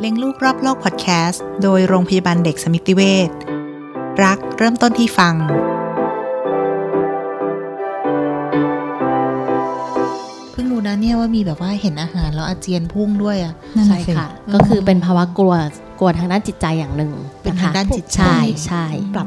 เลี้ยงลูกรอบโลกพอดแคสต์โดยโรงพยาบาลเด็กสมิติเวชรักเริ่มต้นที่ฟัง เพิ่งรู้นะเนี่ยว่ามีแบบว่าเห็นอาหารแล้วอาเจียนพุ่งด้วยอะนั่นใช่น่ะสิค่ะ ก็คือเป็นภาวะกลัวกลัวทางด้านจิตใจอย่างหนึ่งเป็นทางด้านจิตใจใช่ใช่ปรับ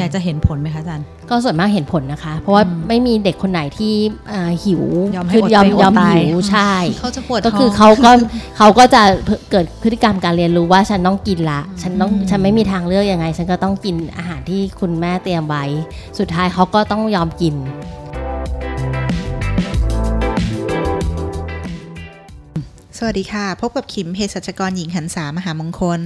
อยากจะเห็นผลไหมคะอาจารย์ ก็ส่วนมากเห็นผลนะคะ เพราะว่าไม่มีเด็กคนไหนที่อ่าหิวยอมให้คืออดยอมไปอดยอมตายหิวใช่เขาจะปวดก็คือท้งเขาก็เขาก็จะเกิดพฤติกรรมการเรียนรู้ว่าฉันต้องกินละ ฉันต้องฉันไม่มีทางเลือกยังไง ฉันก็ต้องกินอาหารที่คุณแม่เตรียมไว้ สุดท้ายเขาก็ต้องยอมกินสวัสดีค่ะ พบกับขิมเภสัชกรหญิงหันสามหามงคล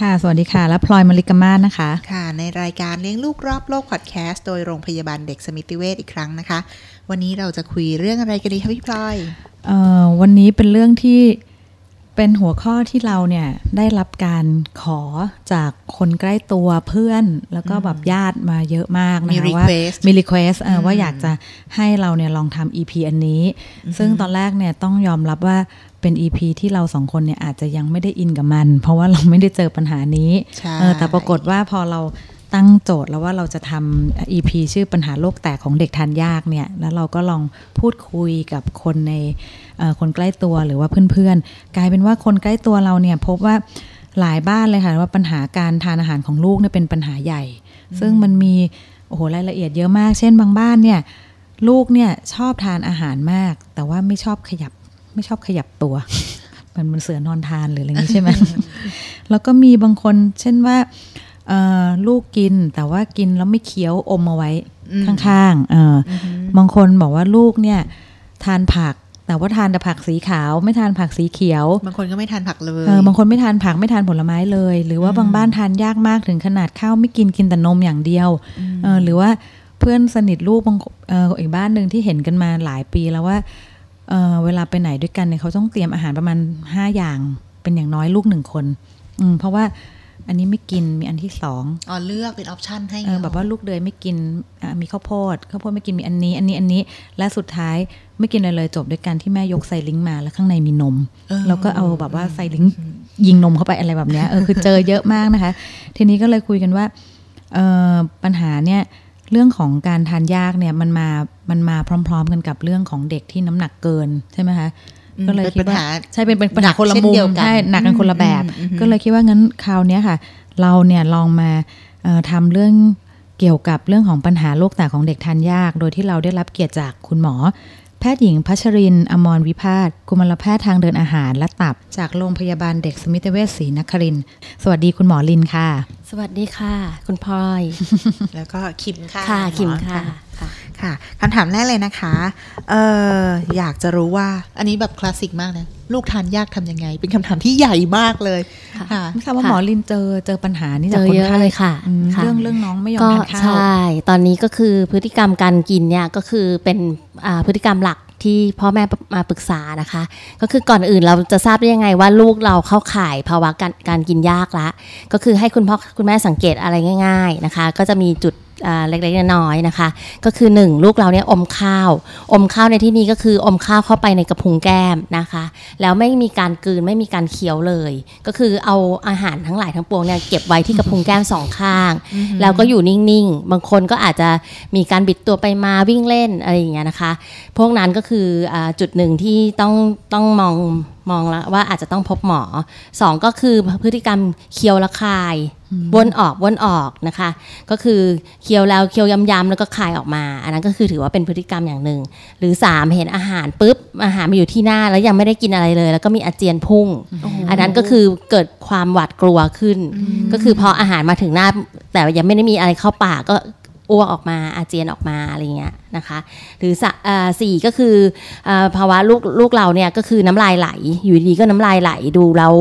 ค่ะ สวัสดีค่ะ และพลอยมลิกมาศนะคะ ค่ะ ในรายการเลี้ยงลูกรอบโลกพอดแคสต์โดยโรงพยาบาลเด็กสมิติเวชอีกครั้งนะคะ วันนี้เราจะคุยเรื่องอะไรกันดีคะพี่พลอยเอ่อวันนี้เป็นเรื่องที่เป็นหัวข้อที่เราเนี่ยได้รับการขอจากคนใกล้ตัวเพื่อน แล้วก็แบบญาติมาเยอะมากนะมีคะว่า request มีรีเควสเอออืมว่าอยากจะให้เราเนี่ยลองทำ EP อันนี้ ซึ่งตอนแรกเนี่ยต้องยอมรับว่า เป็น EP ที่เราสองคนเนี่ยอาจจะยังไม่ได้ in กับมัน เพราะว่าเราไม่ได้เจอปัญหานี้ใช่เออแต่ปรากฏว่าพอเราตั้งโจทย์แล้วว่าเราจะทำ EP ชื่อปัญหาโลกแตกของเด็กทานยากเนี่ย แล้วเราก็ลองพูดคุยกับคนในเอ่อคนใกล้ตัวหรือว่าเพื่อนๆ กลายเป็นว่าคนใกล้ตัวเราเนี่ยพบว่าหลายบ้านเลยค่ะว่าปัญหาการทานอาหารของลูกเนี่ยเป็นปัญหาใหญ่ ซึ่งมันมีโอ้โหรายละเอียดเยอะมาก เช่นบางบ้านเนี่ยลูกเนี่ยชอบทานอาหารมาก แต่ว่าไม่ชอบขยับ ไม่ชอบขยับตัวมันมันเสือนอนทานหรืออะไรอย่างนี้ใช่ไหมแล้วก็มีบางคนเช่นว่าเอ่อลูกกินแต่ว่ากินแล้วไม่เคี้ยวอมเอาไว้อืมข้างๆเอออบางคนบอกว่าลูกเนี่ยทานผักแต่ว่าทานแต่ผักสีขาว ไม่ทานผักสีเขียว บางคนก็ไม่ทานผักเลยเออบางคนไม่ทานผักไม่ทานผลไม้เลย หรือว่าบางบ้านทานยากมากถึงขนาดข้าวไม่กินกินแต่นมอย่างเดียวเออหรือว่าเพื่อนสนิทลูกบางเอออีกบ้านหนึ่งที่เห็นกันมาหลายปีแล้วว่า เออเวลาไปไหนด้วยกันเนี่ยเขาต้องเตรียมอาหารประมาณห้าอย่างเป็นอย่างน้อยลูกหนึ่งคนอืมเพราะว่าอันนี้ไม่กินมีอันที่สองอ๋อเลือกเป็น option ให้เออแบบว่าลูกเดือยไม่กินอะมีข้าวโพดข้าวโพดไม่กินมีอันนี้ อันนี้อันนี้และสุดท้ายไม่กินอะไรเลยจบด้วยการที่แม่ยก syringe มาแล้วข้างในมีนมแล้วก็เอาแบบว่า syringe ยิงนมเข้าไปอะไรแบบเนี้ยเออคือเจอเยอะมากนะคะ ทีนี้ก็เลยคุยกันว่าเออปัญหาเนี่ยเรื่องของการทานยากเนี่ยมันมา มันมาพร้อม ๆ กันกับเรื่องของเด็กที่น้ำหนักเกินใช่ไหมคะอืมก็เลยเป็นคิดปัญว่าหาใช่เป็นเป็นปัญหาหนักคนละเช่นมุมเดียวกันใช่หนักกันคนละแบบอืมอืมก็เลยคิดว่างั้นคราวเนี้ยค่ะ เราเนี่ยลองมาเอ่อทำเรื่องเกี่ยวกับเรื่องของปัญหาโรคแตกของเด็กทานยาก โดยที่เราได้รับเกียรติจากคุณหมอ แพทย์หญิงพัชรินทร์อมรวิพาสกุมารแพทย์ทางเดินอาหารและตับ จากโรงพยาบาลเด็กสมิติเวชศรีนครินทร์สวัสดีคุณหมอลินค่ะ สวัสดีค่ะ คุณพลอย แล้วก็คิมค่ะค่ะหอคิมค่ะ ค่ะค่ะคำถามแรกเลยนะคะเอออยากจะรู้ว่า อันนี้แบบคลาสสิกมากนะ ลูกทานยากทำยังไง เป็นคำถามที่ใหญ่มากเลยค่ะค่ะไม่ทราบว่าค่ะหมอลินเจอเจอปัญหานี้เจจากอคนเยอะไข้เลยค่ะอืมค่ะ เรื่องเรื่องน้องไม่ยอมก็ทานข้าวใช่ตอนนี้ก็คือพฤติกรรมการกินเนี่ยก็คือเป็นอ่าพฤติกรรมหลักที่พ่อแม่มาปรึกษานะคะ ก็คือก่อนอื่นเราจะทราบได้ยังไงว่าลูกเราเข้าข่ายภาวะการการกินยากละ ก็คือให้คุณพ่อคุณแม่สังเกตอะไรง่าย ๆนะคะ ก็จะมีจุดอ่า เล็กๆน้อยๆนะคะ ก็คือ 1 ลูกเราเนี่ยอมข้าว อมข้าวในที่นี้ก็คืออมข้าวเข้าไปในกระพุ้งแก้มนะคะ แล้วไม่มีการกลืนไม่มีการเคี้ยวเลย ก็คือเอาอาหารทั้งหลายทั้งปวงเนี่ยเก็บไว้ที่กระพุ้งแก้มสองข้าง แล้วก็อยู่นิ่งๆ บางคนก็อาจจะมีการบิดตัวไปมาวิ่งเล่นอะไรอย่างเงี้ยนะคะ พวกนั้นก็คืออาจุดหนึ่งที่ต้องต้องมองมองแล้วว่าอาจจะต้องพบหมอสองก็คือพฤติกรรมเคี้ยวละคายวนออกวนออกนะคะ ก็คือเคี้ยวแล้วเคี้ยวยำๆแล้วก็คายออกมา อันนั้นก็คือถือว่าเป็นพฤติกรรมอย่างหนึ่ง หรือสามเห็นอาหารปุ๊บอาหารมาอยู่ที่หน้าแล้วยังไม่ได้กินอะไรเลย แล้วก็มีอาเจียนพุ่ง อันนั้นก็คือเกิดความหวาดกลัวขึ้น ก็คือพออาหารมาถึงหน้า แต่ยังไม่ได้มีอะไรเข้าปากก็ อ้วกออกมาอาเจียนออกมาอะไรเงี้ยนะคะ หรือสี่ก็คืออภาวะลูกลูกเราเนี่ยก็คือน้ำลายไหล อยู่ดีก็น้ำลายไหลดูแล้ว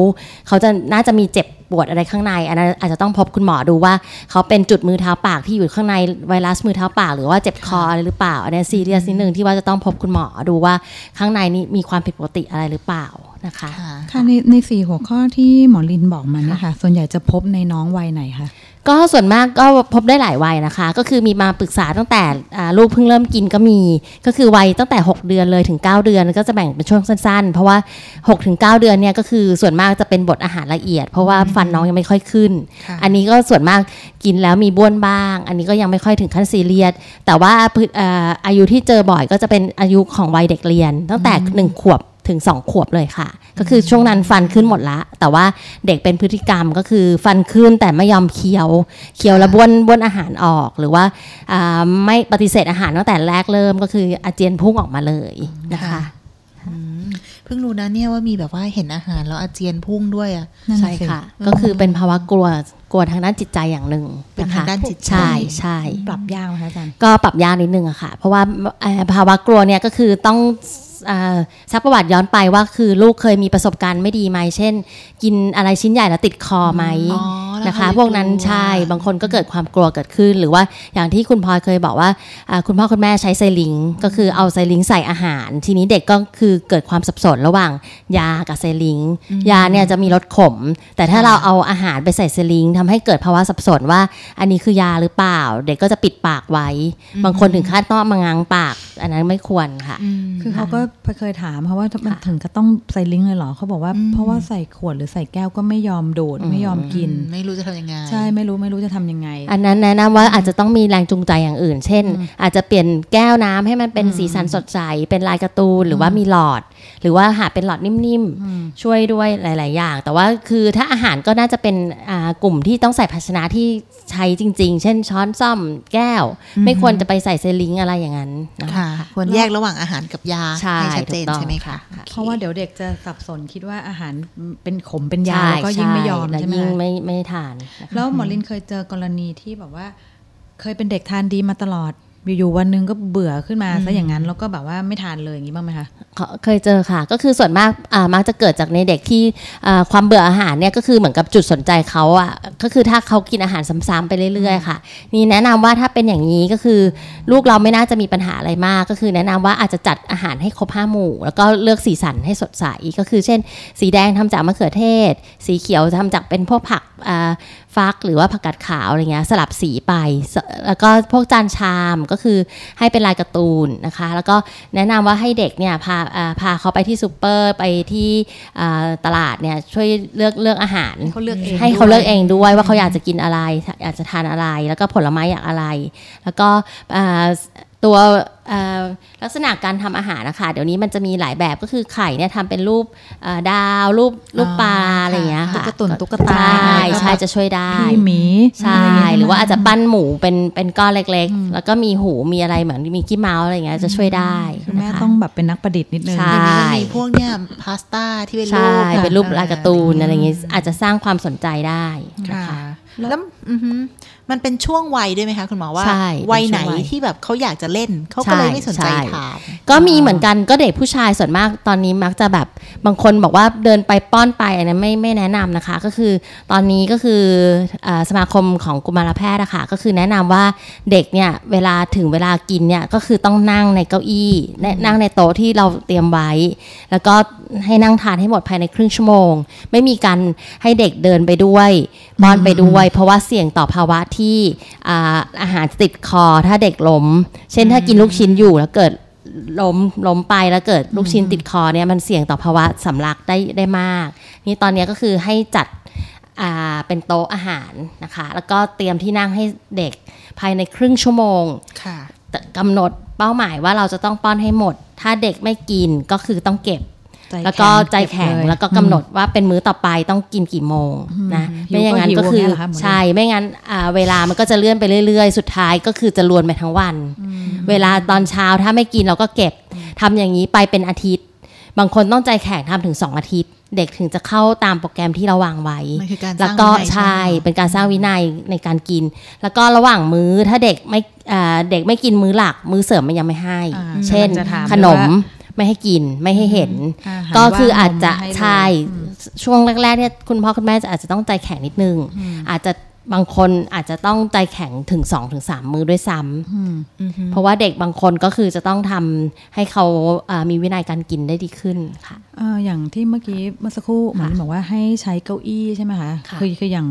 เขาจะน่าจะมีเจ็บปวดอะไรข้างในอันนั้นอาจจะต้องพบคุณหมอดูว่า เขาเป็นจุดมือเท้าปากที่อยู่ข้างในไวรัสมือเท้าปาก หรือว่าเจ็บคออะไรหรือเปล่า อันนี้ซีเรียสนิดนึงที่ว่าจะต้องพบคุณหมอดูว่าข้างในนี้มีความผิดปกติอะไรหรือเปล่า นะคะค่ะค่ะในในสี่หัวข้อที่หมอลินบอกมาเนี่ยค่ะ ส่วนใหญ่จะพบในน้องวัยไหนคะก็ส่วนมากก็พบได้หลายวัยนะคะ ก็คือมีมาปรึกษาตั้งแต่อ่าลูกเพิ่งเริ่มกินก็มี ก็คือวัยตั้งแต่ 6 เดือนเลยถึง 9 เดือนก็จะแบ่งเป็นช่วงสั้นๆ เพราะว่า6ถึง9เดือนเนี่ยก็คือส่วนมากจะเป็นบทอาหารละเอียด เพราะว่าฟันน้องยังไม่ค่อยขึ้นค่ะอันนี้ก็ส่วนมากกินแล้วมีบ้วนบ้าง อันนี้ก็ยังไม่ค่อยถึงขั้นซีเรียสแต่ว่าพืเอ่ออายุที่เจอบ่อยก็จะเป็นอายุของวัยเด็กเรียน ตั้งแต่หนึ่งขวบ ถึง 2 ขวบเลยค่ะ ก็คือช่วงนั้นฟันขึ้นหมดละ แต่ว่าเด็กเป็นพฤติกรรมก็คือฟันขึ้นแต่ไม่ยอมเคี้ยว เคี้ยวแล้วบ้วนบ้วนอาหารออกหรือว่าอ่าไม่ปฏิเสธอาหารตั้งแต่แรกเริ่มก็คืออาเจียนพุ่งออกมาเลยนะคะค่ะอืมเพิ่งรู้นะเนี่ยว่ามีแบบว่าเห็นอาหารแล้วอาเจียนพุ่งด้วยอะนั่นใช่น่ะสิค่ะ ก็คือเป็นภาวะกลัวกลัวทางด้านจิตใจอย่างหนึ่งเป็นนะทางคะด้านจิตใจใช่ใช่ปรับยากไหมคะอาจารย์ก็ปรับยากนิดนึงอะค่ะ เพราะว่าเอ่อภาวะกลัวเนี่ยก็คือต้องอ่า ซักประวัติย้อนไปว่าคือลูกเคยมีประสบการณ์ไม่ดีไหมเช่น กินอะไรชิ้นใหญ่แล้วติดคอไหม นะคะเขาเลยพวกนั้นกลัวใช่บางคนก็เกิดความกลัวเกิดขึ้น หรือว่าอย่างที่คุณพลอยเคยบอกว่าอ่าคุณพ่อคุณแม่ใช้ไซลิงก์ก็คือเอาไซลิงก์ใส่อาหาร ทีนี้เด็กก็คือเกิดความสับสนระหว่างยากับไซลิงก์ยาเนี่ยจะมีรสขม แต่ถ้าเราเอาอาหารไปใส่ไซลิงก์ทำให้เกิดภาวะสับสนว่า อันนี้คือยาหรือเปล่า เด็กก็จะปิดปากไว้ บางคนถึงขั้นต้องเอามาง้างปาก อันนั้นไม่ควรค่ะอืมคือเขาก็เคยถามเพราะว่ามันถึงก็ต้องใส่ลิงก์เลยเหรอเขาบอกว่าอืมเพราะว่าใส่ขวดหรือใส่แก้วก็ไม่ยอมดูดไม่ยอมกินไม่รู้จะทำยังไง ใช่ไม่รู้ไม่รู้จะทำยังไง อันนั้นแนะนำว่าอาจจะต้องมีแรงจูงใจอย่างอื่น เช่น อาจจะเปลี่ยนแก้วน้ำให้มันเป็นสีสันสดใสเป็นลายการ์ตูนหรือว่ามีหลอด หรือว่าหาเป็นหลอดนิ่มๆช่วยด้วยหลาย ๆ อย่าง แต่ว่าคือถ้าอาหารก็น่าจะเป็นอ่ากลุ่มที่ต้องใส่ภาชนะที่ใช้จริง ๆ เช่น ช้อนซ่อมแก้ว ไม่ควรจะไปใส่เซลิงก์อะไรอย่างนั้นนะคะค่ะควรแยกระหว่างอาหารกับยาใช่ชัดเจนถูกต้องใช่ไหมคะค่ะเพราะว่าเดี๋ยวเด็กจะสับสนคิดว่าอาหารเป็นขมเป็นยาใช่แล้วก็ยิ่งไม่ยอมและใช่ไหมยิ่งคะไม่ไม่ทานนะคะแล้วหมอลินเคยเจอกรณีที่แบบว่า เคยเป็นเด็กทานดีมาตลอดอยู่ๆวันหนึ่งก็เบื่อขึ้นมาซะอย่างนั้นแล้วก็แบบว่าไม่ทานเลยอย่างนี้บ้างไหมคะเคยเจอค่ะ ก็คือส่วนมากอ่ามักจะเกิดจากในเด็กที่อ่าความเบื่ออาหารเนี่ยก็คือเหมือนกับจุดสนใจเขาอะก็คือถ้าเขากินอาหารซ้ำๆไปเรื่อยๆค่ะ นี่แนะนำว่าถ้าเป็นอย่างนี้ก็คือ ลูกเราไม่น่าจะมีปัญหาอะไรมาก ก็คือแนะนำว่าอาจจะจัดอาหารให้ครบห้าหมู่ แล้วก็เลือกสีสันให้สดใสก็คือ เช่น สีแดงทำจากมะเขือเทศ สีเขียวทำจากเป็นพวกผักอ่า ฟักหรือว่าผักกาดขาวอะไรเงี้ยสลับสีไปสแล้วก็พวกจานชามก็คือให้เป็นลายการ์ตูนนะคะ แล้วก็แนะนำว่าให้เด็กเนี่ยพาอ่าพาเขาไปที่ซูเปอร์ไปที่อ่าตลาดเนี่ยช่วยเลือกเลือกอาหารให้เขาเลือกเองให้เขาเลือกด้วยเองด้วยว่าเขาอยากจะกินอะไรอยากจะทานอะไร แล้วก็ผลไม้อยากอะไร แล้วก็อ่า ตัวอ่าลักษณะการทำอาหารนะคะเดี๋ยวนี้มันจะมีหลายแบบก็คือไข่เนี่ยทำเป็นรูปอ่าดาวรูปรูปปลาอ๋อออะไรอย่างเงี้ยค่ะตุ๊กตุนตุ๊กตาใช่ใช่จะช่วยได้พี่หมีใช่ะไย่งเงี้ยหรือว่าอาจจะปั้นหมูเป็นเป็นก้อนเล็กๆ แล้วก็มีหูมีอะไรเหมือนมีกี้เมาส์อะไรอย่างเงี้ยจะช่วยได้คุณแม่นะคะต้องแบบเป็นนักประดิษฐ์นิดนึงใช่อย่างนี้มันมีพวกเนี่ยพาสต้าที่เป็นรูใช่ปเป็นรูปลายการ์ตูนอะไรอย่างเงี้ยอาจจะสร้างความสนใจได้นะค่ะคะแล้วอือหือ มันเป็นช่วงวัยด้วยไหมคะคุณหมอว่าใช่วัยไหนเป็นช่วงวัยที่แบบเขาอยากจะเล่นเขาก็เลยไม่สนใจใช่ทานก็มีเหมือนกันก็เด็กผู้ชายส่วนมากตอนนี้มักจะแบบบางคนบอกว่าเดินไปป้อนไปอันนั้นไม่ไม่แนะนำนะคะ ก็คือตอนนี้ก็คืออาสมาคมของกุมารแพทย์อะค่ะก็คือแนะนำว่าเด็กเนี่ยเวลาถึงเวลากินเนี่ยก็คือต้องนั่งในเก้าอี้และนั่งในโต๊ะที่เราเตรียมไว้ แล้วก็ให้นั่งทานให้หมดภายในครึ่งชั่วโมง ไม่มีการให้เด็กเดินไปด้วย ป้อนไปด้วย เพราะว่าเสี่ยงต่อภาวะที่อ่าอาหารติดคอถ้าเด็กล้ม เช่นถ้ากินลูกชิ้นอยู่แล้วเกิดล้มล้มไปแล้วเกิดลูกชิ้นติดคอเนี่ยมันเสี่ยงต่อภาวะสำลักได้ได้มาก นี่ตอนนี้ก็คือให้จัดอ่าเป็นโต๊ะอาหารนะคะ แล้วก็เตรียมที่นั่งให้เด็กภายในครึ่งชั่วโมงค่ะแต่กำหนดเป้าหมายว่าเราจะต้องป้อนให้หมด ถ้าเด็กไม่กินก็คือต้องเก็บใจ แล้วก็ใจแข็งเก็บเยแล้วก็กำหนดว่าเป็นมื้อต่อไปต้องกินกี่โมงนะหิวไม่อย่างนั้นก็ก็หิวคืออย่างเงี้ยเหรอคะหมอใช่ไม่งั้นอ่าเวลามันก็จะเลื่อนไปเรื่อยๆ สุดท้ายก็คือจะลวนไปทั้งวัน เวลาตอนเช้าถ้าไม่กินเราก็เก็บทำอย่างนี้ไปเป็นอาทิตย์ บางคนต้องใจแข็งทำถึง 2 อาทิตย์เด็กถึงจะเข้าตามโปรแกรมที่เราวางไว้มันคือการสแล้วร้างก็วินัยใช่ไหมเป็นการสร้างวินัยในการกิน แล้วก็ระหว่างมื้อถ้าเด็กไม่อ่าเด็กไม่กินมื้อหลัก มื้อเสริมมันยังไม่ให้อ่าเช่นกำลังจะถามขนมเลยว่า ไม่ให้กินไม่ให้เห็นอาหารก็คืออาจจะว่งนมให้เลยใช่ช่วงแรกๆเนี่ยคุณพ่อคุณแม่จะอาจจะต้องใจแข็งนิดนึง อาจจะบางคนอาจจะต้องใจแข็งถึง2อถึงสมื้อด้วยซ้ำเพราะว่าเด็กบางคนก็คือจะต้องทำให้เขาอ่ามีวินัยการกินได้ดีขึ้นค่ะเอ่ออย่างที่เมื่อกี้เมื่อสักครู่หมอลินบอกว่าให้ใช้เก้าอี้ใช่ไหมคะค่ะคือคืออย่าง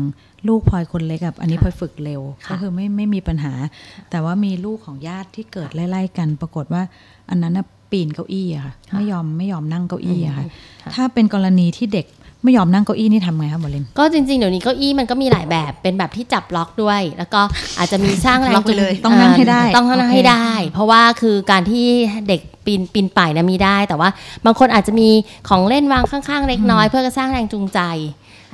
ลูกพลอยคนเล็กกับอันนี้พลอยฝึกเร็วค่ะก็คือไม่ไม่มีปัญหา แต่ว่ามีลูกของญาติที่เกิดไล่ๆกัน ปรากฏว่าอันนั้นน่ะ ปีนเก้าอี้อะค่ะไม่ยอมไม่ยอมนั่งเก้าอี้อะค่ะถ้าเป็นกรณีที่เด็กไม่ยอมนั่งเก้าอี้นี่ทำไงคะหมอลินก็จริงๆเดี๋ยวนี้เก้าอี้มันก็มีหลายแบบเป็นแบบที่จับล็อกด้วย แล้วก็อาจจะมีสร้างแรงล็อกไปเลยต้องนั่งให้ได้ต้องนั่งให้โอเคได้ เพราะว่าคือการที่เด็กปีนปีนป่ายนะมีได้ แต่ว่าบางคนอาจจะมีของเล่นวางข้างๆเล็กน้อย เพื่อสร้างแรงจูงใจ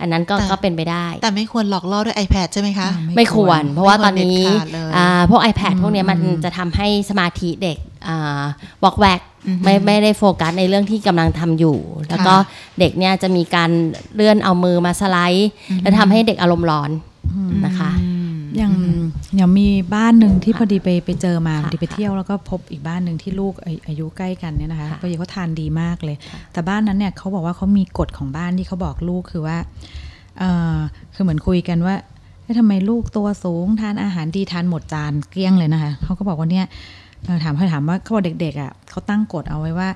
อันนั้นก็แต่ก็เป็นไปได้ แต่ไม่ควรหลอกล่อด้วย iPad ใช่ไหมคะอ่าไม่ควร เพราะว่าตอนนี้ไม่ควรเด็ดขาดเลยอ่าพวก iPad พวกเนี้ยมันจะทำให้สมาธิเด็กอ่า วอกแวกไม่ไม่ได้โฟกัสในเรื่องที่กำลังทำอยู่ แล้วก็เด็กเนี่ยจะมีการเลื่อนเอามือมาสไลด์ แล้วทำให้เด็กอารมณ์ร้อนนะคะอย่างอย่างมีบ้านหนึ่งที่พอดีไปไปเจอมาค่ะพอดีไปเที่ยวแล้วก็พบอีกบ้านหนึ่งที่ลูกอาอายุใกล้กันเนี่ยนะคะค่ะพอดีเขาทานดีมากเลย แต่บ้านนั้นเนี่ยเขาบอกว่าเขามีกฎของบ้านที่เขาบอกลูกคือว่าเออคือเหมือนคุยกันว่าเอ๊ะทำไมลูกตัวสูงทานอาหารดีทานหมดจานเกลี้ยงเลยนะคะเขาก็บอกว่าเนี่ยเอ่อ ถามเขาถามว่าเขาบอกเด็กๆอะเขาตั้งกฎเอาไว้ว่า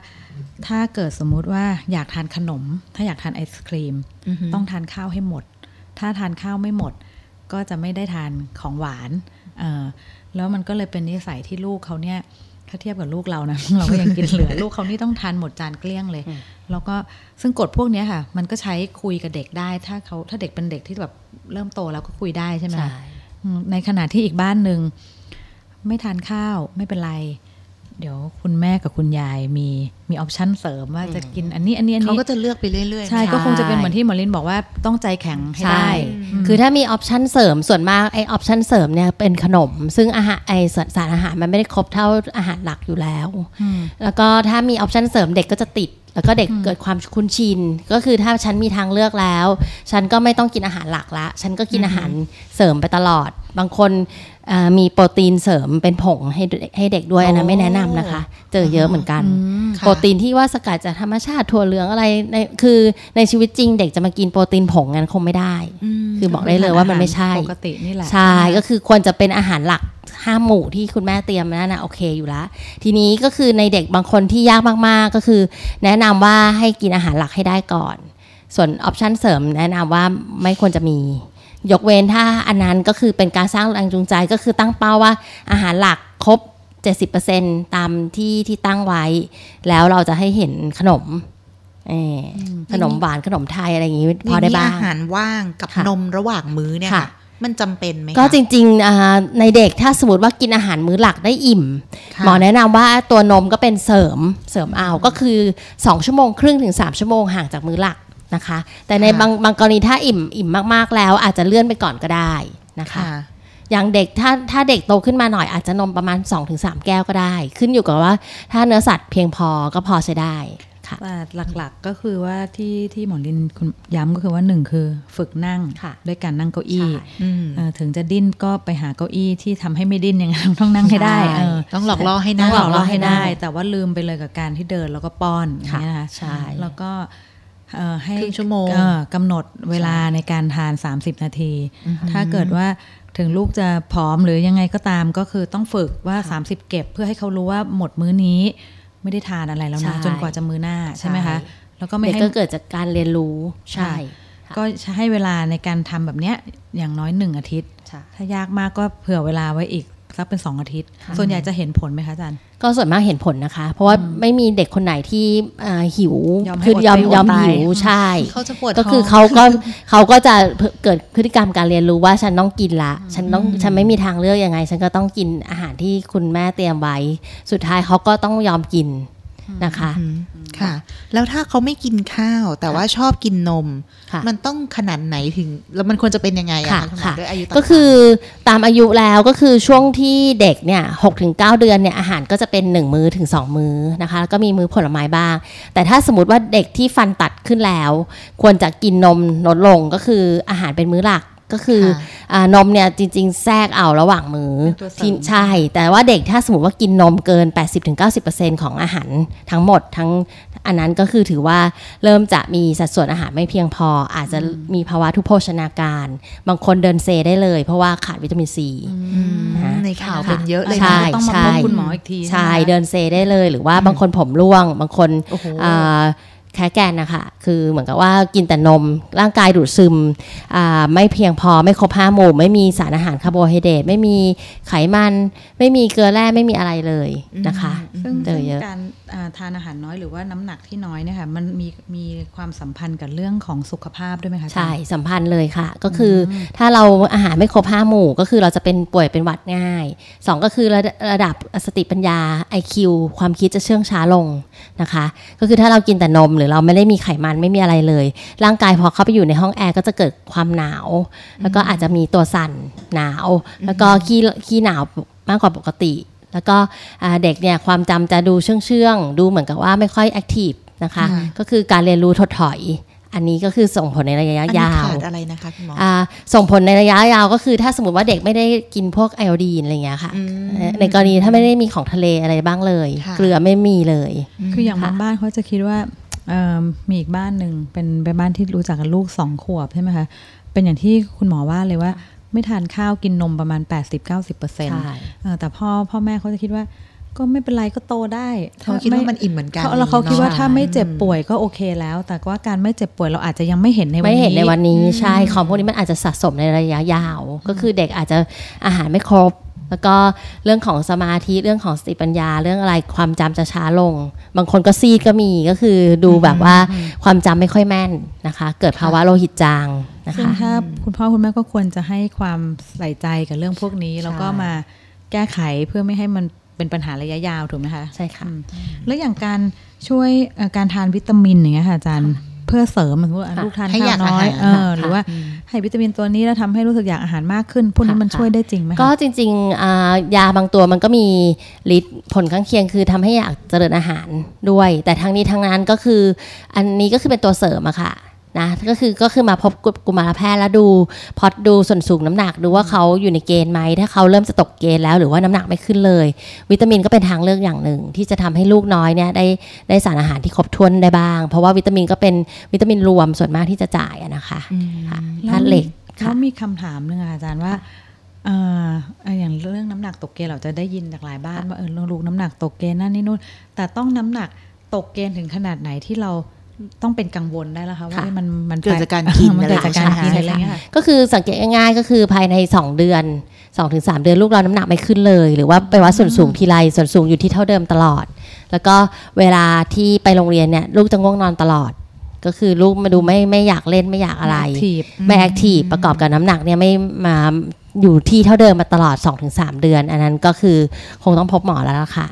ถ้าเกิดสมมุติว่าอยากทานขนม ถ้าอยากทานไอศครีม ต้องทานข้าวให้หมด ถ้าทานข้าวไม่หมด ก็จะไม่ได้ทานของหวานเออแล้วมันก็เลยเป็นนิสัยที่ลูกเขาเนี่ยถ้าเทียบกับลูกเรานะเราก็ยังกินเหลือ ลูกเขานี่ต้องทานหมดจานเกลี้ยงเลย แล้วก็ซึ่งกฎพวกเนี้ยค่ะ มันก็ใช้คุยกับเด็กได้ ถ้าเขาถ้าเด็กเป็นเด็กที่แบบเริ่มโตแล้วก็คุยได้ใช่ไหมใช่คะอืมในขณะที่อีกบ้านหนึ่ง ไม่ทานข้าวไม่เป็นไร เดี๋ยวคุณแม่กับคุณยายมี มี option เสริมว่าจะกินอันนี้อันนี้อันนี้เขาก็จะเลือกไปเรื่อยๆ ใช่ไหมก็คงจะเป็นเหมือนที่หมอลินบอกว่าต้องใจแข็งให้ใช่ได้คือถ้ามี option เสริมส่วนมากไอ option เสริมเนี่ยเป็นขนม ซึ่งอาหารไอสสารอาหารมันไม่ได้ครบเท่าอาหารหลักอยู่แล้ว แล้วก็ถ้ามี option เสริมเด็กก็จะติดแล้วก็เด็กเกิดความคุ้นชิน ก็คือถ้าฉันมีทางเลือกแล้ว ฉันก็ไม่ต้องกินอาหารหลักละ ฉันก็กินอาหารเสริมไปตลอด บางคนเอ่อมีโปรตีนเสริมเป็นผงให้ให้เด็กด้วยอันนั้นไม่แนะนำนะคะ เจอเยอะเหมือนกันค่ะโปรตีนที่ว่าสกัดจากธรรมชาติถั่วเหลืองอะไรในคือในชีวิตจริง เด็กจะมากินโปรตีนผงงั้นคงไม่ได้ คือบอกได้เลยว่ามันไม่ใช่ปกตินี่แหละใช่ก็คือควรจะเป็นอาหารหลักห้าหมู่ที่คุณแม่เตรียมนั่นนะโอเคอยู่แล้วทีนี้ก็คือในเด็กบางคนที่ยากมากๆ ก็คือ แนะนำว่าให้กินอาหารหลักให้ได้ก่อน ส่วน option เสริมแนะนำว่าไม่ควรจะมียกเว้นถ้าอันนั้นก็คือเป็นการสร้างแรงจูงใจก็คือตั้งเป้าว่าอาหารหลักครบ 70%ตามที่ที่ตั้งไว้ แล้วเราจะให้เห็นขนมเอ่ออขนมหวานขนมไทยอะไรอย่างนี้พอได้บ้างอาหารว่างกับค่ะนมระหว่างมื้อเนี่ยค่ะค่ะมันจำเป็นไหมคะก็จริงๆอ่าในเด็กถ้าสมมติว่ากินอาหารมื้อหลักได้อิ่มค่ะหมอแนะนำว่าตัวนมก็เป็นเสริมเสริมเอาก็คือ 2 ชั่วโมงครึ่งถึง 3 ชั่วโมงห่างจากมื้อหลักนะคะ แต่ในบางบางกรณีถ้าอิ่มอิ่มมากๆแล้ว อาจจะเลื่อนไปก่อนก็ได้นะคะค่ะ อย่างเด็กถ้าถ้าเด็กโตขึ้นมาหน่อยอาจจะนมประมาณ 2-3 แก้วก็ได้ ขึ้นอยู่กับว่าถ้าเนื้อสัตว์เพียงพอก็พอใช้ได้ค่ะแต่หลักๆก็คือว่าที่ที่หมอลินคุณย้ำก็คือว่าหนึ่งคือฝึกนั่งค่ะด้วยการนั่งเก้าอี้ใช่อืมเอ่อถึงจะดิ้นก็ไปหาเก้าอี้ที่ทำให้ไม่ดิ้นยังไงต้องนั่งให้ได้ใช่เออต้องหลอกล่อให้ต้นั่องงหลอกล่อให้ได้ให้ได้ แต่ว่าลืมไปเลยกับการที่เดินแล้วก็ป้อนอย่างเงี้ยนะคะใช่แล้วก็เอ่อให้ครึ่งชั่วโมงเอ่อกำหนดเวลาในการทาน 30 นาที ถ้าเกิดว่า ถึงลูกจะผอมหรือยังไงก็ตามก็คือต้องฝึกว่า 30 เก็บเพื่อให้เขารู้ว่าหมดมื้อนี้ไม่ได้ทานอะไรแล้วใช่นะจนกว่าจะมื้อหน้าใช่ไหมคะใช่แล้วก็ไม่เด็กให้ก็เกิดจากการเรียนรู้ใช่ ก็ให้เวลาในการทำแบบเนี้ยอย่างน้อยหนึ่งอาทิตย์ใช่ถ้ายากมากก็เผื่อเวลาไว้อีก สักเป็นสองอาทิตย์ ส่วนใหญ่จะเห็นผลไหมคะอาจารย์ ก็ส่วนมากเห็นผลนะคะ เพราะว่าไม่มีเด็กคนไหนที่เอ่อหิวยอมให้คืออดยอมไปอดยอมตายหิวใช่เขาจะปวดก็คือท้งเขาก็เขาก็จะเกิดพฤติกรรมการเรียนรู้ว่าฉันต้องกินละ ฉันต้องฉันไม่มีทางเลือกยังไง ฉันก็ต้องกินอาหารที่คุณแม่เตรียมไว้ สุดท้ายเขาก็ต้องยอมกิน นะคะอืมค่ะ แล้วถ้าเขาไม่กินข้าว แต่ว่าชอบกินนมค่ะมันต้องขนาดไหนถึง แล้วมันควรจะเป็นยังไงอะค่ะคะณหมอค่ะด้วยอายุต่างๆก็คือตามอายุแล้วก็คือช่วงที่เด็กเนี่ยหกถึงเเดือนเนี่ยอาหารก็จะเป็น1มื้อถึง2มื้อนะคะแล้วก็มีมื้อผลไม้บ้าง แต่ถ้าสมมติว่าเด็กที่ฟันตัดขึ้นแล้ว ควรจะกินนมลดลงก็คืออาหารเป็นมื้อหลัก ก็คืออานมเนี่ยจริง ๆ แทรกเอาระหว่างมือเป็นตัวเสริมที่ใช่ แต่ว่าเด็กถ้าสมมติว่ากินนมเกิน 80-90%ของอาหารทั้งหมดทั้งอันนั้นก็คือถือว่าเริ่มจะมีสัดส่วนอาหารไม่เพียงพอ อาจจะมีภาวะทุพโภชนาการ บางคนเดินเซได้เลย เพราะว่าขาดวิตามินซีนะในข่าวเป็นเยอะเลยใช่นะต้องมาใช่พบคุณหมออีกทีใช่ไหมคะเดินเซได้เลย หรือว่าบางคนผมร่วง บางคนโอ้โหอ่า แค่แกนนะคะคือเหมือนกับว่ากินแต่นมร่างกายดูดซึมอ่าไม่เพียงพอไม่ครบห้าหมู่ไม่มีสารอาหารคาร์โบไฮเดรตไม่มีไขมัน ไม่มีเกลือแร่ไม่มีอะไรเลยนะคะซึ่งเจอเยอะการอ่า ทานอาหารน้อยหรือว่าน้ำหนักที่น้อยเนี่ยค่ะมันมีมีความสัมพันธ์กับเรื่องของสุขภาพด้วยไหมคะอาจารย์ใช่สัมพันธ์เลยค่ะ ก็คืออถ้าเราอาหารไม่ครบห้าหมู่ก็คือเราจะเป็นป่วยเป็นหวัดง่ายสองก็คือระระดับสติปัญญา IQ ความคิดจะเชื่องช้าลงนะคะ ก็คือถ้าเรากินแต่นมหรือเราไม่ได้มีไขมันไม่มีอะไรเลย ร่างกายพอเข้าไปอยู่ในห้องแอร์ก็จะเกิดความหนาว แล้วก็อาจจะมีตัวสั่นหนาว แล้วก็ขี้ขี้หนาวมากกว่าปกติ แล้วก็อ่าเด็กเนี่ยความจำจะดูเชื่องเชื่องๆ ดูเหมือนกับว่าไม่ค่อย active นะคะ ก็คือการเรียนรู้ถดถอย อันนี้ก็คือส่งผลในระยะอันนี้ยาวขาดอะไรนะคะคุณหมออ่าส่งผลในระยะยาวก็คือถ้าสมมติว่าเด็กไม่ได้กินพวกไอโอดีนอะไรอย่างเงี้ยค่ะอืมเอ่อในกรณีถ้าไม่ได้มีของทะเลอะไรบ้างเลยค่ะเกลือไม่มีเลย คืออย่างค่ะบางบ้านเขาจะคิดว่าเอิ่มมีอีกบ้านหนึ่งเป็นเป็นบ้านที่รู้จักกันลูกสองขวบใช่ไหมคะเป็นอย่างที่คุณหมอว่าเลยว่า ไม่ทานข้าวกินนมประมาณ 80-90%ใช่เออแต่พ่อพ่อแม่เขาจะคิดว่าก็ไม่เป็นไรก็โตได้เขาคิดว่ามันอิ่มเหมือนกันเขาแล้วเขาคิดว่าเนอะถ้าไม่เจ็บป่วยก็โอเคแล้ว แต่ว่าการไม่เจ็บป่วยเราอาจจะยังไม่เห็นในวันไม่นี้เห็นในวันนี้ใช่ของพวกนี้มันอาจจะสะสมในระยะยาว ก็คือเด็กอาจจะอาหารไม่ครบ แล้วก็เรื่องของสมาธิเรื่องของสติปัญญาเรื่องอะไรความจำจะช้าลง บางคนก็ซีดก็มีก็คือดูแบบว่าความจำไม่ค่อยแม่นนะคะ เกิดภาวะโลหิตจาง นะซึ่งคะถ้าคุณพ่อคุณแม่ก็ควรจะให้ความใส่ใจกับเรื่องพวกนี้ แล้วก็มาแก้ไขเพื่อไม่ให้มันเป็นปัญหาระยะยาวถูกไหมคะใช่ค่ะอืมแล้วอย่างการช่วยเอ่อการทานวิตามินอย่างเงี้ยค่ะอาจารย์เพื่อเสริมสมมติว่าค่ะลูกทานให้ข้าอยาวกน้อยอาหารเออค่ะหรือว่าอืมให้วิตามินตัวนี้แล้วทำให้รู้สึกอยากอาหารมากขึ้นพวกนี้ค่ะมันค่ะช่วยได้จริงไหมคะก็จริงๆอ่ายาบางตัวมันก็มีฤทธิ์ผลข้างเคียงคือทำให้อยากเจริญอาหารด้วย แต่ทั้งนี้ทั้งนั้นก็คือ อันนี้ก็คือเป็นตัวเสริมอะค่ะ นะก็คือก็คือมาพบกุมารแพทย์แล้วดูพอดดูส่วนสูงน้ำหนักดูว่าเขาอยู่ในเกณฑ์ไหมถ้าเขาเริ่มจะตกเกณฑ์แล้วหรือว่าน้ำหนักไม่ขึ้นเลย วิตามินก็เป็นทางเลือกอย่างหนึ่ง ที่จะทำให้ลูกน้อยเนี่ยได้ได้สารอาหารที่ครบถ้วนได้บ้าง เพราะว่าวิตามินก็เป็นวิตามินรวมส่วนมากที่จะจ่ายอะนะคะค่ะธาตุเหล็กแล้ค่ะวมีคำถามหนึงอะอาจารย์ว่าเอ่อเอ่ออย่างเรื่องน้ำหนักตกเกณฑ์เราจะได้ยินจากหลายบ้านว่าเออลูกน้ำหนักตกเกณฑ์นั่นนี่นู่นแต่ต้องน้ำหนักตกเกณฑ์ถึงขนาดไหนที่เรา ต้องเป็นกังวลได้แล้วคะว่าค่ะเอ้ยมันมันเกิดจากการกินมันเกิดจากการกินใช่อะไรเงี้ยค่ะก็คือสังเกตง่ายๆก็คือภายใน 2 เดือน 2-3 เดือนลูกเราน้ำหนักไม่ขึ้นเลย หรือว่าไปวัดส่วนสูงทีไรส่วนสูงอยู่ที่เท่าเดิมตลอด แล้วก็เวลาที่ไปโรงเรียนเนี่ยลูกจะง่วงนอนตลอด ก็คือลูกมาดูไม่ไม่อยากเล่นไม่อยากอะไรไม่ active ไม่แอคทีฟประกอบกับน้ำหนักเนี่ยไม่มาอยู่ที่เท่าเดิมมาตลอด 2-3 เดือน อันนั้นก็คือคงต้องพบหมอแล้วล่ะค่ะ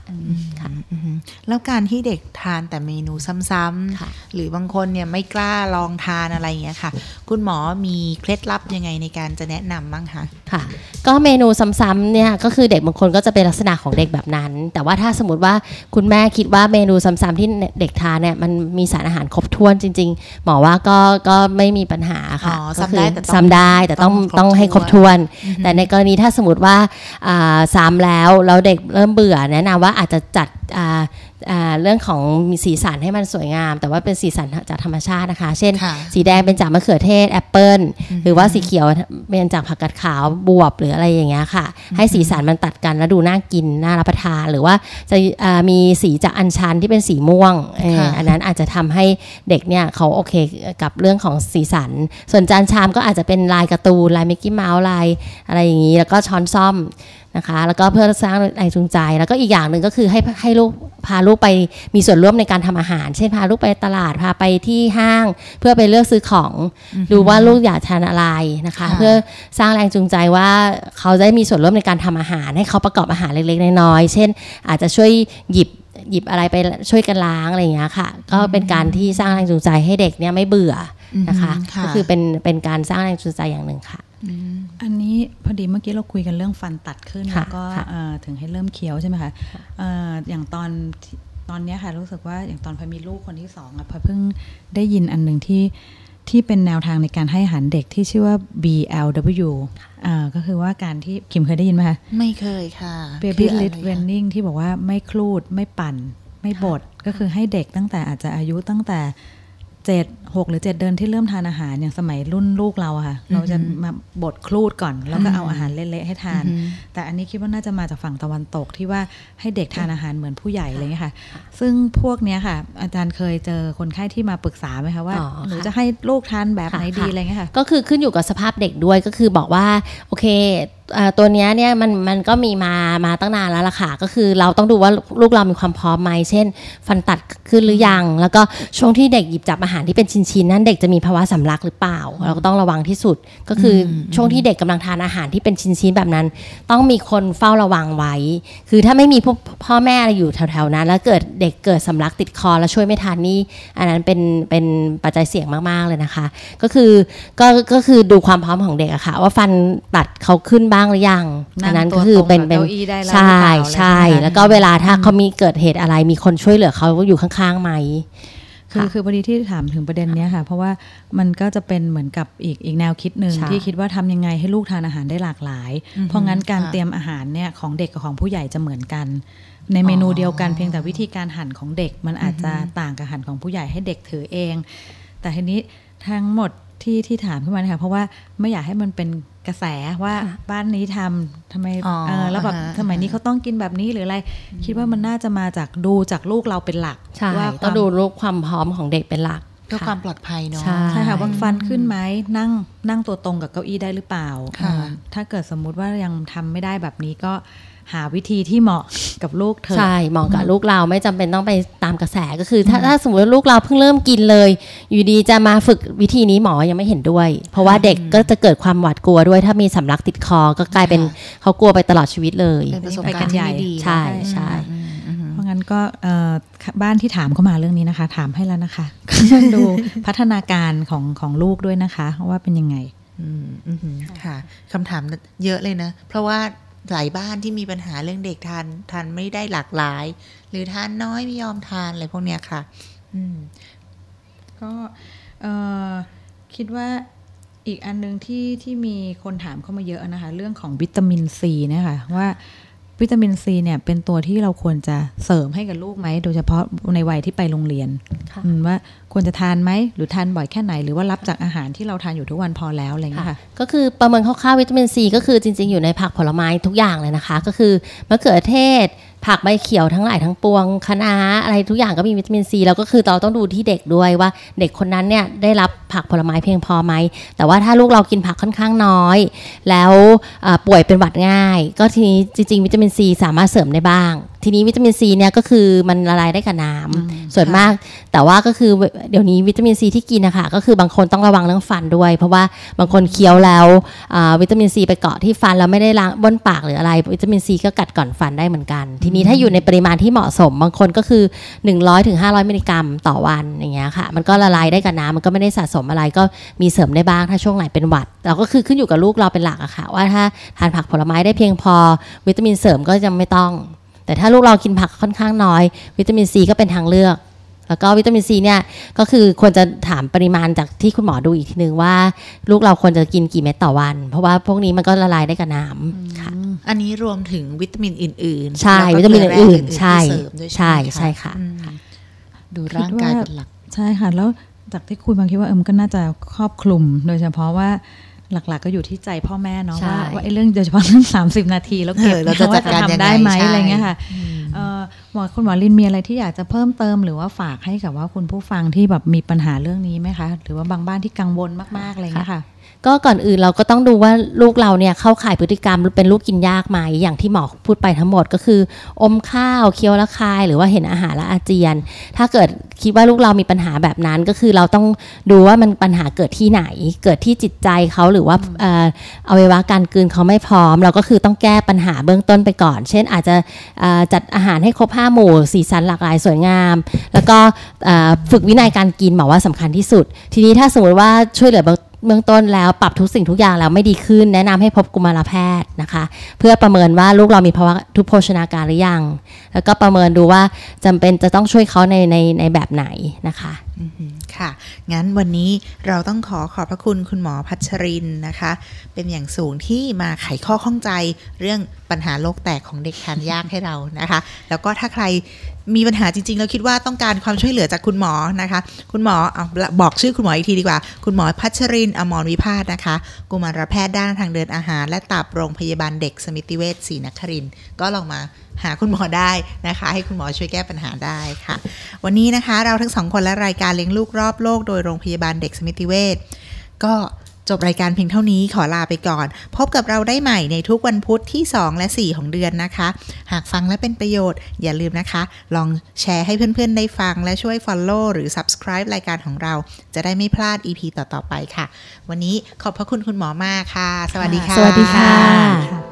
ค่ะอือฮึแล้วการที่เด็กทานแต่เมนูซ้ำค่ะๆหรือบางคนเนี่ยไม่กล้าลองทานอะไรอย่างเงี้ยค่ะ คุณหมอมีเคล็ดลับยังไงในการจะแนะนำบ้างคะค่ะ ก็เมนูซ้ำๆเนี่ยก็คือเด็กบางคนก็จะเป็นลักษณะของเด็กแบบนั้น แต่ว่าถ้าสมมติว่าคุณแม่คิดว่าเมนูซ้ำๆที่เด็กทานเนี่ยมันมีสารอาหารครบถ้วนจริง ๆ หมอว่าก็ก็ไม่มีปัญหาค่ะอ๋อก็ซ้ำได้แต่ต้องซ้ำได้แต่ต้องต้ต้อองงให้คครรบบถ้ถ้ววนนแต่ในกรณีถ้าสมมติว่าซ้ำแล้วแล้วเด็กเริ่มเบื่อแนะนำว่าอาจจะจัด เรื่องของมีสีสันให้มันสวยงาม แต่ว่าเป็นสีสันจากธรรมชาตินะคะ เช่นค่ะสีแดงเป็นจากมะเขือเทศแอปเปิลหรือว่าสีเขียวเป็นจากผักกาดขาวบวบหรืออะไรอย่างเงี้ยค่ะ ให้สีสันมันตัดกันแล้วดูน่ากินน่ารับประทาน หรือว่าจะอ่ามีสีจากอัญชันที่เป็นสีม่วงเออค่ะอันนั้นอาจจะทำให้เด็กเนี่ยเขาโอเคกับเรื่องของสีสัน ส่วนจานชามก็อาจจะเป็นลายการ์ตูนลายมิกกี้เมาส์ลายอะไรอย่างนี้แล้วก็ช้อนซ่อม นะคะ แล้วก็เพื่อสร้างแรงจูงใจ แล้วก็อีกอย่างหนึ่งก็คือให้ให้ลูกพาลูกไปมีส่วนร่วมในการทำอาหาร เช่นพาลูกไปตลาดพาไปที่ห้าง เพื่อไปเลือกซื้อของดูว่าลูกอยากทานอะไรนะคะค่ะเพื่อสร้างแรงจูงใจว่าเขาได้มีส่วนร่วมในการทำอาหาร ให้เขาประกอบอาหารเล็กๆน้อยๆเช่น อาจจะช่วยหยิบหยิบอะไรไปช่วยกันล้างอะไรอย่างเงี้ยค่ะ ก็เป็นการที่สร้างแรงจูงใจให้เด็กเนี่ยไม่เบื่อนะคะอืมค่ะก็คือเป็นเป็นการสร้างแรงจูงใจอย่างหนึ่งค่ะ อันนี้พอดีเมื่อกี้เราคุยกันเรื่องฟันตัดขึ้นค่ะแล้วก็ค่ะเอ่อถึงให้เริ่มเคี้ยวใช่ไหมคะเอ่ออย่างตอนที่ตอนเนี้ยค่ะรู้สึกว่าอย่างตอนพอมีลูกคนที่สองอะพอเพิ่งได้ยินอันหนึ่งที่ที่เป็นแนวทางในการให้อาหารเด็กที่ชื่อว่า BLW อ่าก็คือว่าการที่คิมเคยได้ยินไหมคะ ไม่เคยค่ะ Baby คือ l อะไร i t คะ Weaning ที่บอกว่าไม่คลูดไม่ปั่น ไม่บด ก็คือให้เด็กตั้งแต่อาจจะอายุตั้งแต่เจ็ดหกหรือเจ็ดเดือนที่เริ่มทานอาหารอย่างสมัยรุ่นลูกเราอะค่ะ เราจะมาบดคลูดก่อน แล้วก็เอาอาหารเละๆให้ทาน แต่อันนี้คิดว่าน่าจะมาจากฝั่งตะวันตกที่ว่าให้เด็กทานอาหารเหมือนผู้ใหญ่อะไรเงี้ยค่ะ ซึ่งพวกเนี้ยค่ะ อาจารย์เคยเจอคนไข้ที่มาปรึกษาไหมคะว่าอ๋อค่ะหนูจะให้ลูกทานแบบไหนดีค่ะอะไรเงี้ยค่ะ ก็คือขึ้นอยู่กับสภาพเด็กด้วยก็คือบอกว่าโอเคเอ่อตัวเนี้ยเนี่ยมันมันก็มีมามาตั้งนานแล้วล่ะค่ะ ก็คือเราต้องดูว่าลูกเรามีความพร้อมไหมเช่น ฟันตัดขึ้นหรือยัง แล้วก็ช่วงที่เด็กหยิบจับอาหารที่เป็นชิ้นๆนั้นเด็กจะมีภาวะสำลักหรือเปล่า เราก็ต้องระวังที่สุด ก็คืออช่วงที่เด็กกำลังทานอาหารที่เป็นชิ้นๆแบบนั้น ต้องมีคนเฝ้าระวังไว้ คือถ้าไม่มีพวกพ่อแม่อะไรอยู่แถวๆนั้น แล้วเกิดเด็กเกิดสำลักติดคอแล้วช่วยไม่ทันนี่อันนั้นเป็นเป็นปัจจัยเสี่ยงมากๆเลยนะคะ ก็คือก็ก็คือดูความพร้อมของเด็กอะค่ะ ว่าฟันตัดเขาขึ้นบ้างหรือยังนั่งอันนั้นตัวก็คือเป็นตรงกับเป็นเก้าอี้ได้แล้วใช่หรือเปล่าอะไรใช่ใช่ไหมคะแล้วก็เวลาถ้าเขามีเกิดเหตุอะไรมีคนช่วยเหลือเขาอยู่ข้างๆไหม คือค่ะคือพอดีที่ถามถึงประเด็นเนี้ยค่ะ เพราะว่ามันก็จะเป็นเหมือนกับอีกอีกแนวคิดหนึ่งใช่ที่คิดว่าทำยังไงให้ลูกทานอาหารได้หลากหลาย เพราะงั้นการค่ะเตรียมอาหารเนี่ยของเด็กกับของผู้ใหญ่จะเหมือนกัน ในเมนูเดียวกันเพียงแต่วิธีการหั่นของเด็ก มันอาจจะต่างกับหั่นของผู้ใหญ่ให้เด็กถือเอง แต่ทีนี้ทั้งหมด ที่ที่ถามขึ้นมาเนี่ยค่ะเพราะว่าไม่อยากให้มันเป็นกระแสว่าค่ะบ้านนี้ทำทำไมอ๋อเออแล้วแบบอ่าฮะสมัยนี้เขาต้องกินแบบนี้หรืออะไร คิดว่ามันน่าจะมาจากดูจากลูกเราเป็นหลักใช่ว่าต้องดูรูปความพร้อมของเด็กเป็นหลักเพื่อความปลอดภัยเนาะใช่ใช่ค่ะว่าฟันขึ้นไหมนั่งนั่งตัวตรงกับเก้าอี้ได้หรือเปล่าค่ะอ่าถ้าเกิดสมมุติว่ายังทำไม่ได้แบบนี้ก็ หาวิธีที่เหมาะกับลูกเธอ ใช่เหมาะกับลูกเราไม่จำเป็นต้องไปตามกระแสก็คือ ถ้าถ้าสมมติว่าลูกเราเพิ่งเริ่มกินเลย อยู่ดีจะมาฝึกวิธีนี้หมอยังไม่เห็นด้วย เพราะว่าเด็กก็จะเกิดความหวาดกลัวด้วย ถ้ามีสำลักติดคอก็กลายเป็นเขากลัวไปตลอดชีวิตเลยเป็นประสบไปกากัรนณ์ใหญ่ที่ไม่ดีใช่ใช่อืมอืมอืมเพราะงั้นก็เอ่อบ้านที่ถามเข้ามาเรื่องนี้นะคะ ถามให้แล้วนะคะดูพัฒนาการของของลูกด้วยนะคะ ว่าเป็นยังไงอืมอืมค่ะคำถามเยอะเลยนะ เพราะว่า หลายบ้านที่มีปัญหาเรื่องเด็กทานทานไม่ได้หลากหลาย หรือทานน้อยไม่ยอมทานอะไรพวกเนี้ยค่ะ อืมก็เอ่อคิดว่าอีกอันหนึงที่ที่มีคนถามเข้ามาเยอะนะคะ เรื่องของวิตามินซีนะคะว่าวิตามินซีเนี่ยเป็นตัวที่เราควรจะเสริมให้กับลูกไหม โดยเฉพาะในวัยที่ไปโรงเรียนค่ะอืมว่า ควรจะทานไหมหรือทานบ่อยแค่ไหน หรือว่ารับจากอาหารที่เราทานอยู่ทุกวันพอแล้วอะไรอย่างเงี้ยค่ะก็คือประเมินคร่าวๆวิตามินซีก็คือจริง ๆ อยู่ในผักผลไม้ทุกอย่างเลยนะคะ ก็คือมะเขือเทศ ผักใบเขียวทั้งหลายทั้งปวงคะน้าอะไรทุกอย่างก็มีวิตามินซีแล้วก็คือเราต้องดูที่เด็กด้วยว่า เด็กคนนั้นเนี่ยได้รับผักผลไม้เพียงพอไหมแต่ว่าถ้าลูกเรากินผักค่อนข้างน้อย แล้วเอ่อป่วยเป็นหวัดง่าย ก็ทีนี้จริง ๆ วิตามินซีสามารถเสริมได้บ้าง ทีนี้วิตามินซีเนี่ยก็คือมันละลายได้กับน้ำส่วนมาก แต่ว่าก็คือเดี๋ยวนี้วิตามินซีที่กินนะคะก็คือบางคนต้องระวังเรื่องฟันด้วย เพราะว่าบางคนเคี้ยวแล้ววิตามินซีไปเกาะที่ฟันแล้วไม่ได้ล้างบนปากหรืออะไร วิตามินซีก็กัดก่อนฟันได้เหมือนกัน ทีนี้ถ้าอยู่ในปริมาณที่เหมาะสม บางคนก็คือ 100ถึง500มิลลิกรัมต่อวันอย่างเงี้ยค่ะมันก็ละลายได้กับน้ำมันก็ไม่ได้สะสมอะไรก็มีเสริมได้บ้างถ้าช่วงไหนเป็นหวัด เราก็คือขึ้นอยู่กับลูกเราเป็นหลักอะค่ะ ว่าถ้าทานผักผลไม้ได้เพียงพอ วิตามินเสริมก็จะไม่ต้องแต่ถ้าลูกเรากินผักค่อนข้างน้อย วิตามินซีก็เป็นทางเลือก แล้วก็วิตามินซีเนี่ยก็คือควรจะถามปริมาณจากที่คุณหมอดูอีกทีนึงว่า ลูกเราควรจะกินกี่เม็ดต่อวัน เพราะว่าพวกนี้มันก็ละลายได้กับน้ำค่ะ อันนี้รวมถึงวิตามินอื่น ๆ ใช่แล้วิก็ตามินเกลืแร่อื่นๆใช่ที่เสริมด้วยใช่ไหมใช่ค่ะอืมดูร่างกายเป็นหลักใช่ค่ะ แล้วจากที่คุยบางคิดว่าเออมนก็น่าจะครอบคลุม โดยเฉพาะว่า หลักๆ ก็อยู่ที่ใจพ่อแม่เนาะใช่ว่าว่าไอ้เรื่องโดยเฉพาะเรื่อง30 นาทีแล้วเก็บเออเราจะจัดการว่ยังไงทำได้ไหมใช่อะไรเงี้ยค่ะเอ่อหมอคุณหมอลินมีอะไรที่อยากจะเพิ่มเติมหรือว่าฝากให้กับว่าคุณผู้ฟังที่แบบมีปัญหาเรื่องนี้ไหมคะ หรือว่าบางบ้านที่กังวลมากๆอะไรเงี้ยค่ะ ก็ก่อนอื่นเราก็ต้องดูว่าลูกเราเนี่ยเข้าข่ายพฤติกรรมเป็นลูกกินยากไหมอย่างที่หมอพูดไปทั้งหมดก็คือ อมข้าวเคี้ยวละคาย หรือว่าเห็นอาหารละอาเจียน ถ้าเกิดคิดว่าลูกเรามีปัญหาแบบนั้น ก็คือเราต้องดูว่ามันปัญหาเกิดที่ไหน เกิดที่จิตใจเขาหรือว่าเอ่ออวัยวะการกลืนเขาไม่พร้อม เราก็คือต้องแก้ปัญหาเบื้องต้นไปก่อน เช่นอาจจะจัดอาหารให้ครบห้าหมู่สีสันหลากหลายสวยงาม แล้วก็ฝึกวินัยการกินหมอว่าสำคัญที่สุด ทีนี้ถ้าสมมติว่าช่วยเหลือ เบื้องต้นแล้วปรับทุกสิ่งทุกอย่างแล้วไม่ดีขึ้น แนะนำให้พบกุมารแพทย์นะคะ เพื่อประเมินว่าลูกเรามีภาวะทุพโภชนาการหรือยัง แล้วก็ประเมินดูว่าจำเป็นจะต้องช่วยเขาในในในแบบไหนนะคะค่ะ งั้นวันนี้เราต้องขอขอบพระคุณคุณหมอพัชรินนะคะ เป็นอย่างสูงที่มาไขข้อข้องใจเรื่องปัญหาโลกแตกของเด็กทานยากให้เรานะคะ แล้วก็ถ้าใคร มีปัญหาจริงๆ แล้วคิดว่าต้องการความช่วยเหลือจากคุณหมอนะคะ คุณหมอเอาบอกชื่อคุณหมออีกทีดีกว่า คุณหมอพัชรินอมรวิพาสนะคะ กุมารแพทย์ด้านทางเดินอาหาร และตับโรงพยาบาลเด็กสมิติเวชศรีนครินก็ลองมาหาคุณหมอได้นะคะ ให้คุณหมอช่วยแก้ปัญหาได้ค่ะ วันนี้นะคะเราทั้งสองคนและรายการเลี้ยงลูกรอบโลกโดยโรงพยาบาลเด็กสมิติเวชก็ จบรายการเพียงเท่านี้ขอลาไปก่อน พบกับเราได้ใหม่ในทุกวันพุธที่ 2 และ 4 ของเดือนนะคะ หากฟังและเป็นประโยชน์อย่าลืมนะคะ ลองแชร์ให้เพื่อนๆได้ฟังและช่วย Follow หรือ Subscribe รายการของเรา จะได้ไม่พลาด EP ต่อๆไปค่ะ วันนี้ขอบพระคุณคุณหมอมากค่ะ สวัสดีค่ะ สวัสดีค่ะ